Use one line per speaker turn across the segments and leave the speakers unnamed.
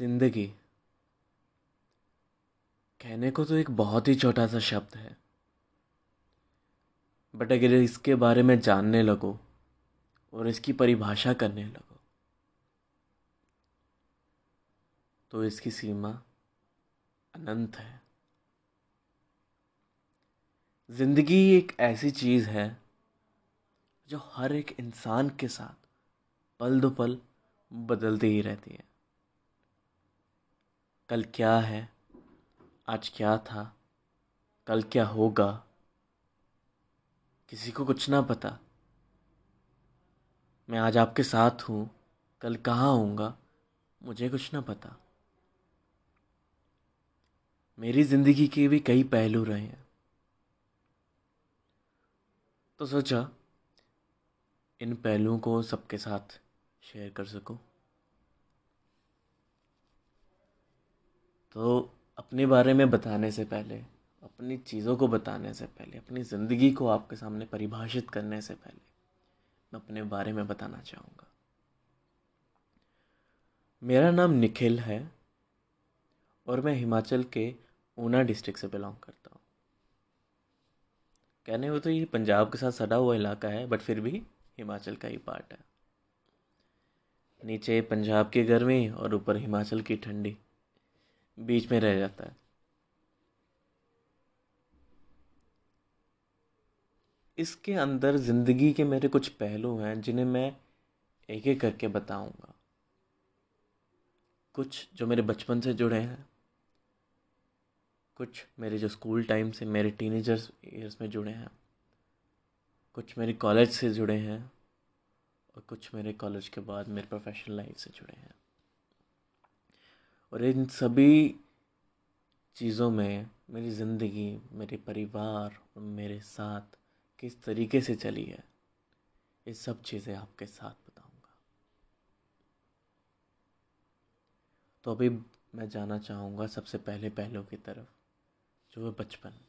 ज़िंदगी। कहने को तो एक बहुत ही छोटा सा शब्द है। बट अगर इसके बारे में जानने लगो और इसकी परिभाषा करने लगो तो इसकी सीमा अनंत है। ज़िंदगी एक ऐसी चीज़ है जो हर एक इंसान के साथ पल दो पल बदलती ही रहती है। कल क्या है? आज क्या था? कल क्या होगा? किसी को कुछ ना पता। मैं आज आपके साथ हूँ। कल कहाँ होऊँगा? मुझे कुछ ना पता। मेरी ज़िंदगी के भी कई पहलू रहे हैं। तो सोचा, इन पहलुओं को सबके साथ शेयर कर सकूँ। तो अपने बारे में बताने से पहले, अपनी चीज़ों को बताने से पहले, अपनी ज़िंदगी को आपके सामने परिभाषित करने से पहले, मैं अपने बारे में बताना चाहूँगा। मेरा नाम निखिल है और मैं हिमाचल के ऊना डिस्ट्रिक्ट से बिलोंग करता हूँ। कहने को तो ये पंजाब के साथ सटा हुआ इलाका है बट फिर भी हिमाचल का ही पार्ट है। नीचे पंजाब की गर्मी और ऊपर हिमाचल की ठंडी। बीच में रह जाता है। इसके अंदर ज़िंदगी के मेरे कुछ पहलू हैं जिन्हें मैं एक एक करके बताऊँगा। कुछ जो मेरे बचपन से जुड़े हैं। कुछ मेरे जो स्कूल टाइम से मेरे टीनेजर्स ईयर्स में जुड़े हैं। कुछ मेरे कॉलेज से जुड़े हैं। और कुछ मेरे कॉलेज के बाद मेरे प्रोफेशनल लाइफ से जुड़े हैं। और इन सभी चीज़ों में मेरी ज़िंदगी, मेरे परिवार और मेरे साथ किस तरीके से चली है, ये सब चीज़ें आपके साथ बताऊँगा। तो अभी मैं जाना चाहूँगा सबसे पहले पहलों की तरफ़, जो है बचपन।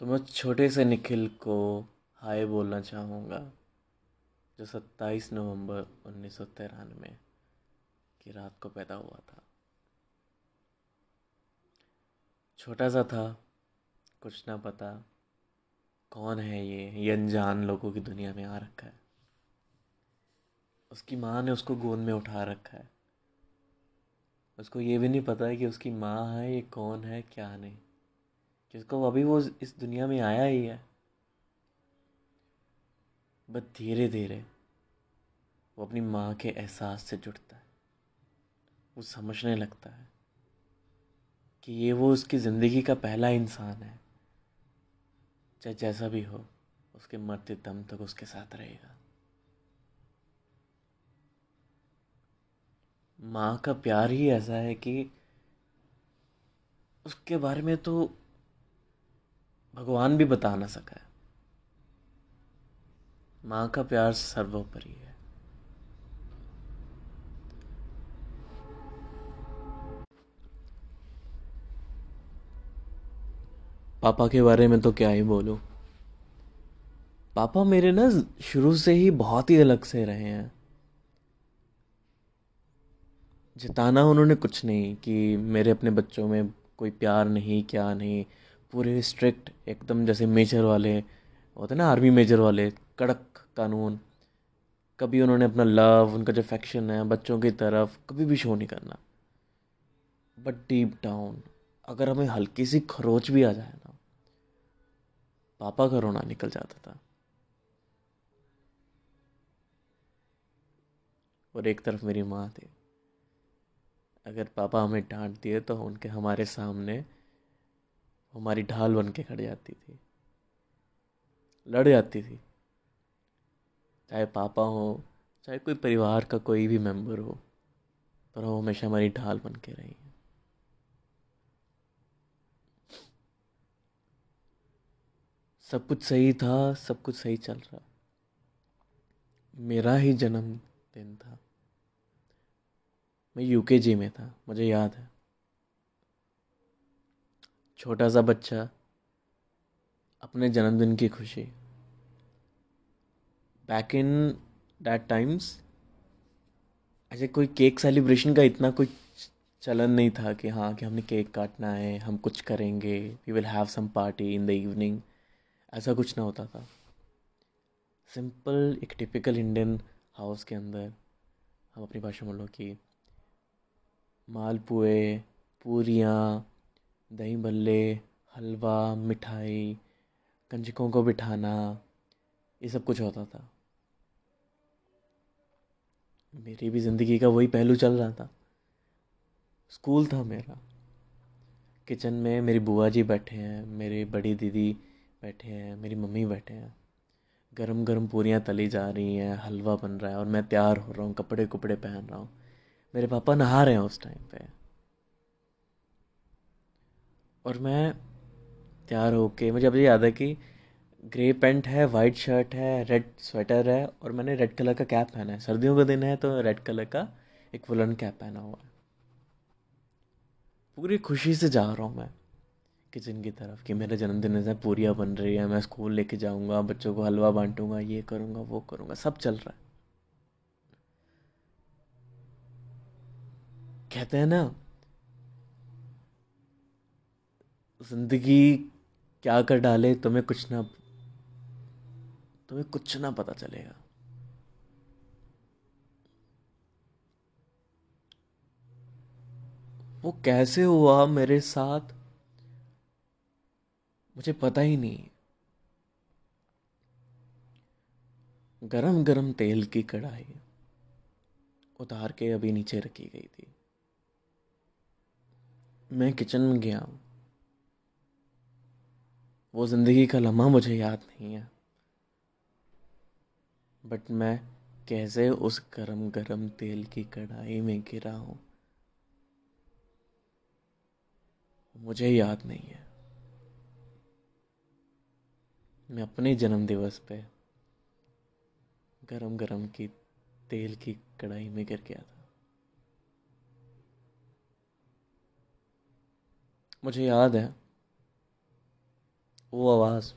तो मैं छोटे से निखिल को हाय बोलना चाहूँगा। जो सत्ताईस नवंबर उन्नीस सौ तिरानवे की रात को पैदा हुआ था। छोटा सा था, कुछ ना पता कौन है ये ये अनजान लोगों की दुनिया में आ रखा है। उसकी माँ ने उसको गोद में उठा रखा है। उसको ये भी नहीं पता है कि उसकी माँ है, ये कौन है, क्या नहीं। जिसको अभी वो इस दुनिया में आया ही है। बस धीरे धीरे वो अपनी माँ के एहसास से जुड़ता है। वो समझने लगता है कि ये वो उसकी ज़िंदगी का पहला इंसान है। चाहे जैसा भी हो, उसके मरते दम तक उसके साथ रहेगा। माँ का प्यार ही ऐसा है कि उसके बारे में तो भगवान भी बता ना सका है। माँ का प्यार सर्वोपरि है। पापा के बारे में तो क्या ही बोलूँ। पापा मेरे ना शुरू से ही बहुत ही अलग से रहे हैं। जिताना उन्होंने कुछ नहीं कि मेरे अपने बच्चों में कोई प्यार नहीं, क्या नहीं। पूरे स्ट्रिक्ट एकदम जैसे मेजर वाले होते हैं ना आर्मी मेजर वाले, कड़क कानून। कभी उन्होंने अपना लव उनका जो फैक्शन है, बच्चों की तरफ़ कभी भी शो नहीं करना। बट डीप डाउन अगर हमें हल्की सी खरोच भी आ जाए ना, पापा का रोना निकल जाता था। और एक तरफ़ मेरी माँ थी। अगर पापा हमें डांट दिए तो उनके, हमारे सामने हमारी ढाल बन के खड़ जाती थी। लड़ जाती थी। चाहे पापा हो, चाहे कोई परिवार का कोई भी मेंबर हो, पर वो हमेशा हमारी ढाल बन के रही। है सब कुछ सही था, सब कुछ सही चल रहा। मेरा ही जन्म दिन था। मैं यूकेजी में था, मुझे याद है। छोटा सा बच्चा अपने जन्मदिन की खुशी। बैक इन डैट टाइम्स ऐसे कोई केक सेलिब्रेशन का इतना कोई चलन नहीं था कि हाँ कि हमने केक काटना है, हम कुछ करेंगे we will have some party in the evening ऐसा कुछ ना होता था। सिंपल एक टिपिकल इंडियन हाउस के अंदर हम अपनी भाषा में लो कि मालपुए पूरियाँ, दही भल्ले, हलवा, मिठाई कंजकों को बिठाना, ये सब कुछ होता था। मेरी भी ज़िंदगी का वही पहलू चल रहा था। स्कूल था मेरा। किचन में मेरी बुआ जी बैठे हैं, मेरी बड़ी दीदी बैठे हैं, मेरी मम्मी बैठे हैं। गरम गरम पूरियाँ तली जा रही हैं, हलवा बन रहा है और मैं तैयार हो रहा हूँ कपड़े कपड़े पहन रहा हूँ। मेरे पापा नहा रहे हैं उस टाइम पे। और मैं तैयार होके, मुझे अभी याद है कि ग्रे पेंट है वाइट शर्ट है रेड स्वेटर है और मैंने रेड कलर का कैप पहना है। सर्दियों का दिन है तो रेड कलर का एक वुलन कैप पहना हुआ है। पूरी खुशी से जा रहा हूँ मैं किचन की तरफ़ कि मेरा जन्मदिन है पूरियाँ बन रही है, मैं स्कूल लेके जाऊँगा, बच्चों को हलवा बांटूँगा, ये करूँगा, वो करूँगा, सब चल रहा है। कहते हैं ना, ज़िंदगी क्या कर डाले, तुम्हें कुछ ना, तुम्हें कुछ ना पता चलेगा। वो कैसे हुआ मेरे साथ? मुझे पता ही नहीं। गरम गरम तेल की कढ़ाई उतार के अभी नीचे रखी गई थी। मैं किचन में गया। वो ज़िंदगी का लम्हा मुझे याद नहीं है। बट मैं कैसे उस गरम गरम तेल की कढ़ाई में गिरा हूँ? मुझे याद नहीं है। मैं अपने जन्म दिवस पे गरम गरम की तेल की कढ़ाई में गिर गया था। मुझे याद है वो आवाज़,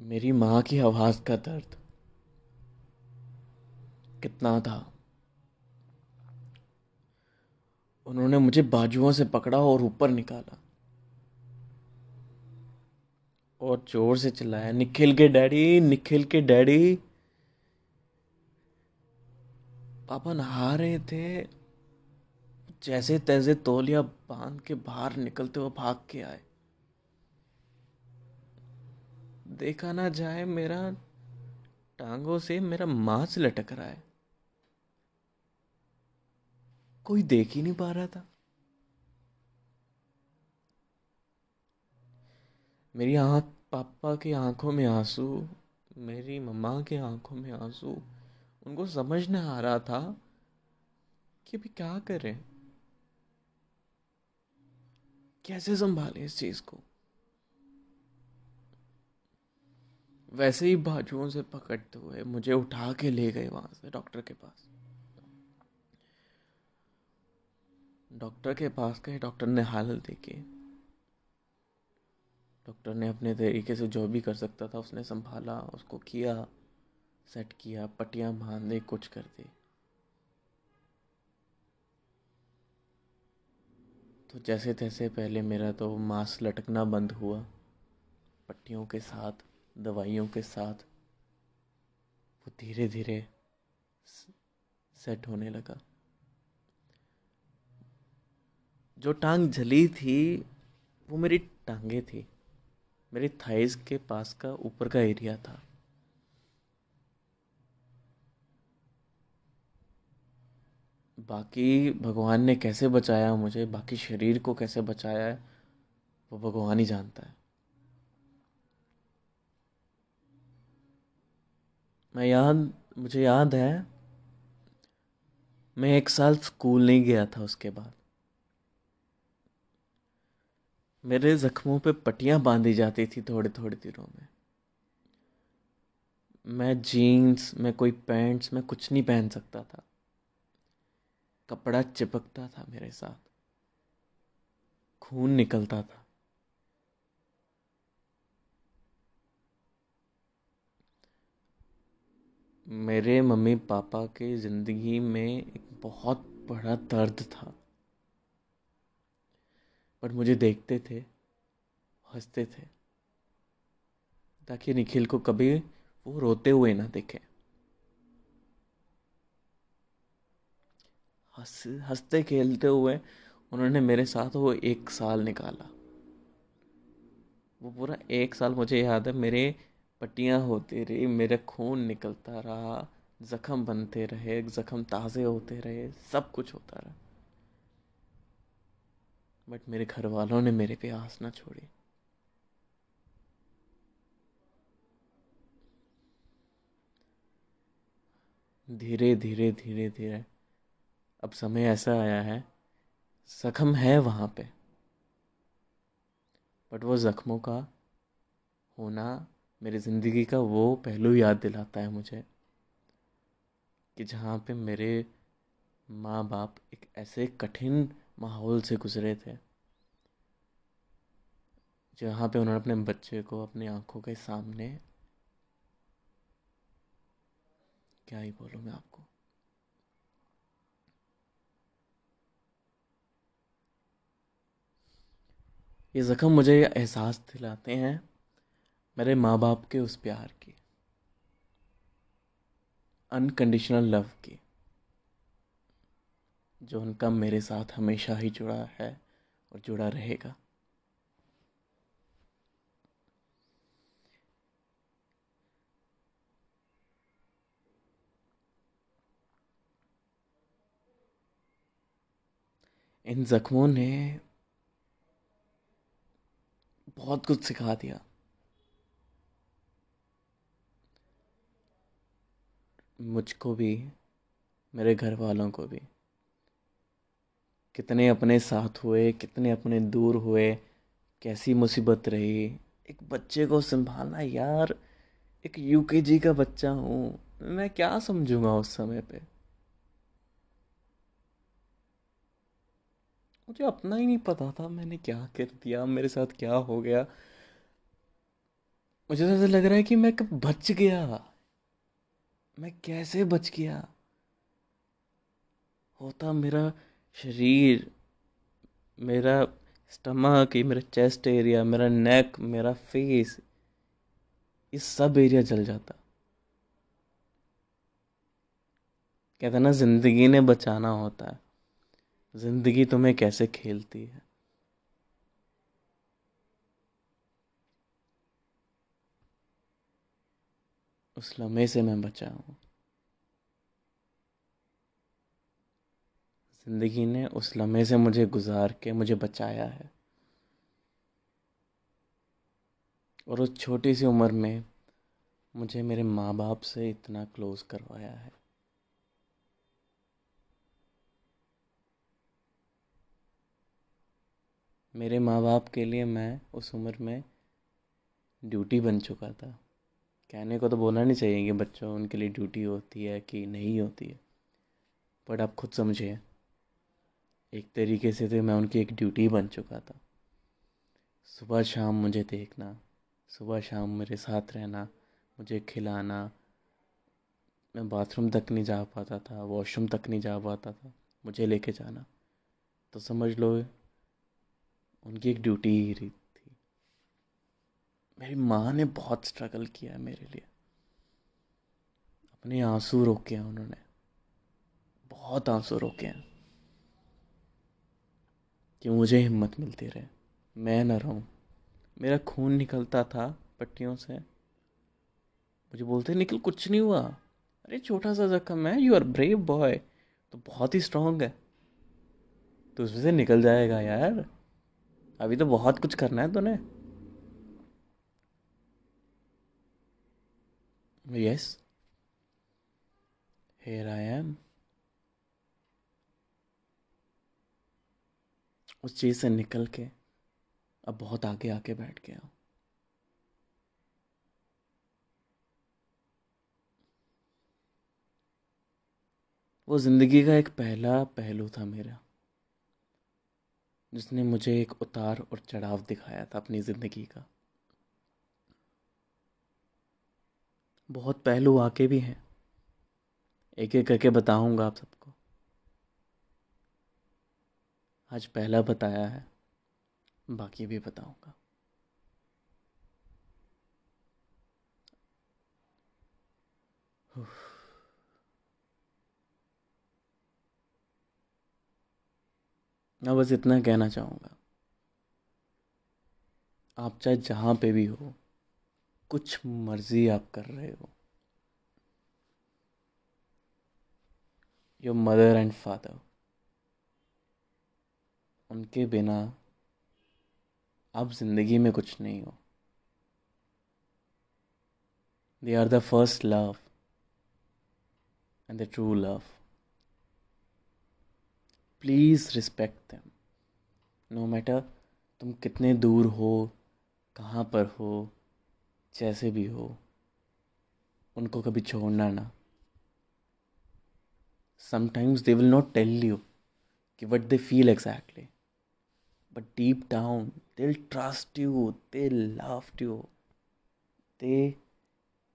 मेरी माँ की आवाज़ का दर्द कितना था। उन्होंने मुझे बाजुओं से पकड़ा और ऊपर निकाला और ज़ोर से चिल्लाया, निखिल के डैडी, निखिल के डैडी, पापा नहा रहे थे जैसे तैसे तौलिया बाँध के बाहर निकलते हुए भाग के आए। देखा ना जाए मेरा टांगों से मेरा मांस लटक रहा है। कोई देख ही नहीं पा रहा था। मेरी आँख पापा की आँखों में आँसू, मेरी मम्मा के आँखों में आँसू, उनको समझ नहीं आ रहा था कि अभी क्या करें। कैसे संभाले इस चीज़ को? वैसे ही बाजुओं से पकड़ते हुए मुझे उठा के ले गए वहाँ से डॉक्टर के पास। डॉक्टर के पास गए, डॉक्टर ने हालत देखी। डॉक्टर ने अपने तरीके से जो भी कर सकता था उसने संभाला, उसको किया, सेट किया, पट्टियाँ बांधने कुछ कर दी। तो जैसे तैसे पहले मेरा तो मांस लटकना बंद हुआ। पट्टियों के साथ, दवाइयों के साथ, वो धीरे धीरे सेट होने लगा। जो टांग जली थी, वो मेरी टांगे थी। मेरी थाइस के पास का ऊपर का एरिया था। बाकी भगवान ने कैसे बचाया मुझे, बाकी शरीर को कैसे बचाया है, वो भगवान ही जानता है। मैं याद, मुझे याद है, मैं एक साल स्कूल नहीं गया था उसके बाद। मेरे जख्मों पे पट्टियाँ बांधी जाती थी थोड़े थोड़े दिनों में। मैं जीन्स, मैं कोई पैंट्स, मैं कुछ नहीं पहन सकता था। कपड़ा चिपकता था मेरे साथ। खून निकलता था। मेरे मम्मी पापा के ज़िंदगी में एक बहुत बड़ा दर्द था। बट मुझे देखते थे, हँसते थे, ताकि निखिल को कभी वो रोते हुए ना देखे। हंस, हँसते खेलते हुए उन्होंने मेरे साथ वो एक साल निकाला। वो पूरा एक साल मुझे याद है, मेरे पट्टियाँ होती रही, मेरा खून निकलता रहा, ज़ख्म बनते रहे, ज़ख्म ताज़े होते रहे, सब कुछ होता रहा। बट मेरे घर वालों ने मेरे पे आस ना छोड़ी। धीरे धीरे धीरे धीरे अब समय ऐसा आया है, जख्म है वहाँ पे। बट वो ज़ख्मों का होना, मेरी ज़िंदगी का वो पहलू याद दिलाता है मुझे कि जहाँ पे मेरे माँ बाप एक ऐसे कठिन माहौल से गुज़रे थे, जहाँ पे उन्होंने अपने बच्चे को अपनी आँखों के सामने, क्या ही बोलूँ मैं आपको? ये ज़ख्म मुझे एहसास दिलाते हैं मेरे माँ बाप के उस प्यार की अनकंडीशनल लव की, जो उनका मेरे साथ हमेशा ही जुड़ा है और जुड़ा रहेगा। इन ज़ख्मों ने बहुत कुछ सिखा दिया। मुझको भी, मेरे घर वालों को भी। कितने अपने साथ हुए, कितने अपने दूर हुए, कैसी मुसीबत रही। एक बच्चे को संभालना, यार, एक यूकेजी का बच्चा हूँ। मैं क्या समझूँगा उस समय पे? मुझे अपना ही नहीं पता था मैंने क्या कर दिया, मेरे साथ क्या हो गया। मुझे तो ऐसा लग रहा है कि मैं कब बच गया। मैं कैसे बच गया? होता मेरा शरीर, मेरा स्टमक मेरा चेस्ट एरिया, मेरा नेक मेरा फेस ये सब एरिया जल जाता। कहते ना, ज़िंदगी ने बचाना होता है। ज़िंदगी तुम्हें कैसे खेलती है? उस लम्हे से मैं बचा हूँ। ज़िंदगी ने उस लम्हे से मुझे गुजार के मुझे बचाया है। और उस छोटी सी उम्र में मुझे मेरे माँ बाप से इतना क्लोज करवाया है। मेरे माँ बाप के लिए मैं उस उम्र में ड्यूटी बन चुका था। कहने को तो बोलना नहीं चाहिए कि बच्चों, उनके लिए ड्यूटी होती है कि नहीं होती है। बट आप खुद समझिए, एक तरीके से तो मैं उनकी एक ड्यूटी बन चुका था। सुबह शाम मुझे देखना, सुबह शाम मेरे साथ रहना, मुझे खिलाना, मैं बाथरूम तक नहीं जा पाता था वॉशरूम तक नहीं जा पाता था, मुझे लेके जाना। तो समझ लो उनकी एक ड्यूटी ही रही थी। मेरी माँ ने बहुत स्ट्रगल किया है मेरे लिए। अपने आँसू रोके हैं उन्होंने। बहुत आँसू रोके हैं कि मुझे हिम्मत मिलती रहे। मैं न रहूँ। मेरा खून निकलता था पट्टियों से। मुझे बोलते निकल कुछ नहीं हुआ। अरे छोटा सा जख्म है। यू आर ब्रेव बॉय तो बहुत ही स्ट्रांग है। तो उसमें से निकल जाएगा यार। अभी तो बहुत कुछ करना है तूने। यस हेयर आई एम उस चीज़ से निकल के अब बहुत आगे आके बैठ गया वो ज़िंदगी का एक पहला पहलू था मेरा। जिसने मुझे एक उतार और चढ़ाव दिखाया था अपनी ज़िंदगी का। बहुत पहलू आके भी हैं। एक एक करके बताऊँगा आप सबको। आज पहला बताया है, बाकी भी बताऊँगा। मैं बस इतना कहना चाहूँगा। आप चाहे जहाँ पे भी हो, कुछ मर्ज़ी आप कर रहे हो। योर मदर एंड फादर उनके बिना आप ज़िंदगी में कुछ नहीं हो। They are the first love and the true love please respect them no matter तुम कितने दूर हो, कहाँ पर हो, जैसे भी हो, उनको कभी छोड़ना ना। Sometimes they will not tell you कि what they feel exactly but deep down they trust you they love you they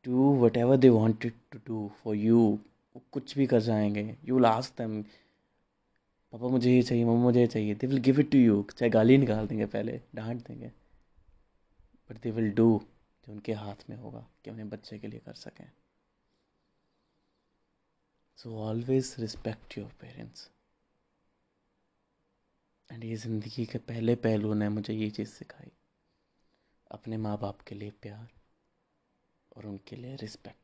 do whatever they wanted to do for you वो कुछ भी कर जाएँगे। यू लास्ट दैम पापा, मुझे ये चाहिए, मम्मा, मुझे ये चाहिए। They will give it to you चाहे गाली निकाल देंगे पहले, डांट देंगे। बट दे विल डू जो उनके हाथ में होगा, कि उन्हें बच्चे के लिए कर सकें। So always respect your parents and ये ज़िंदगी के पहले पहलू ने मुझे ये चीज़ सिखाई। अपने माँ बाप के लिए प्यार और उनके लिए रिस्पेक्ट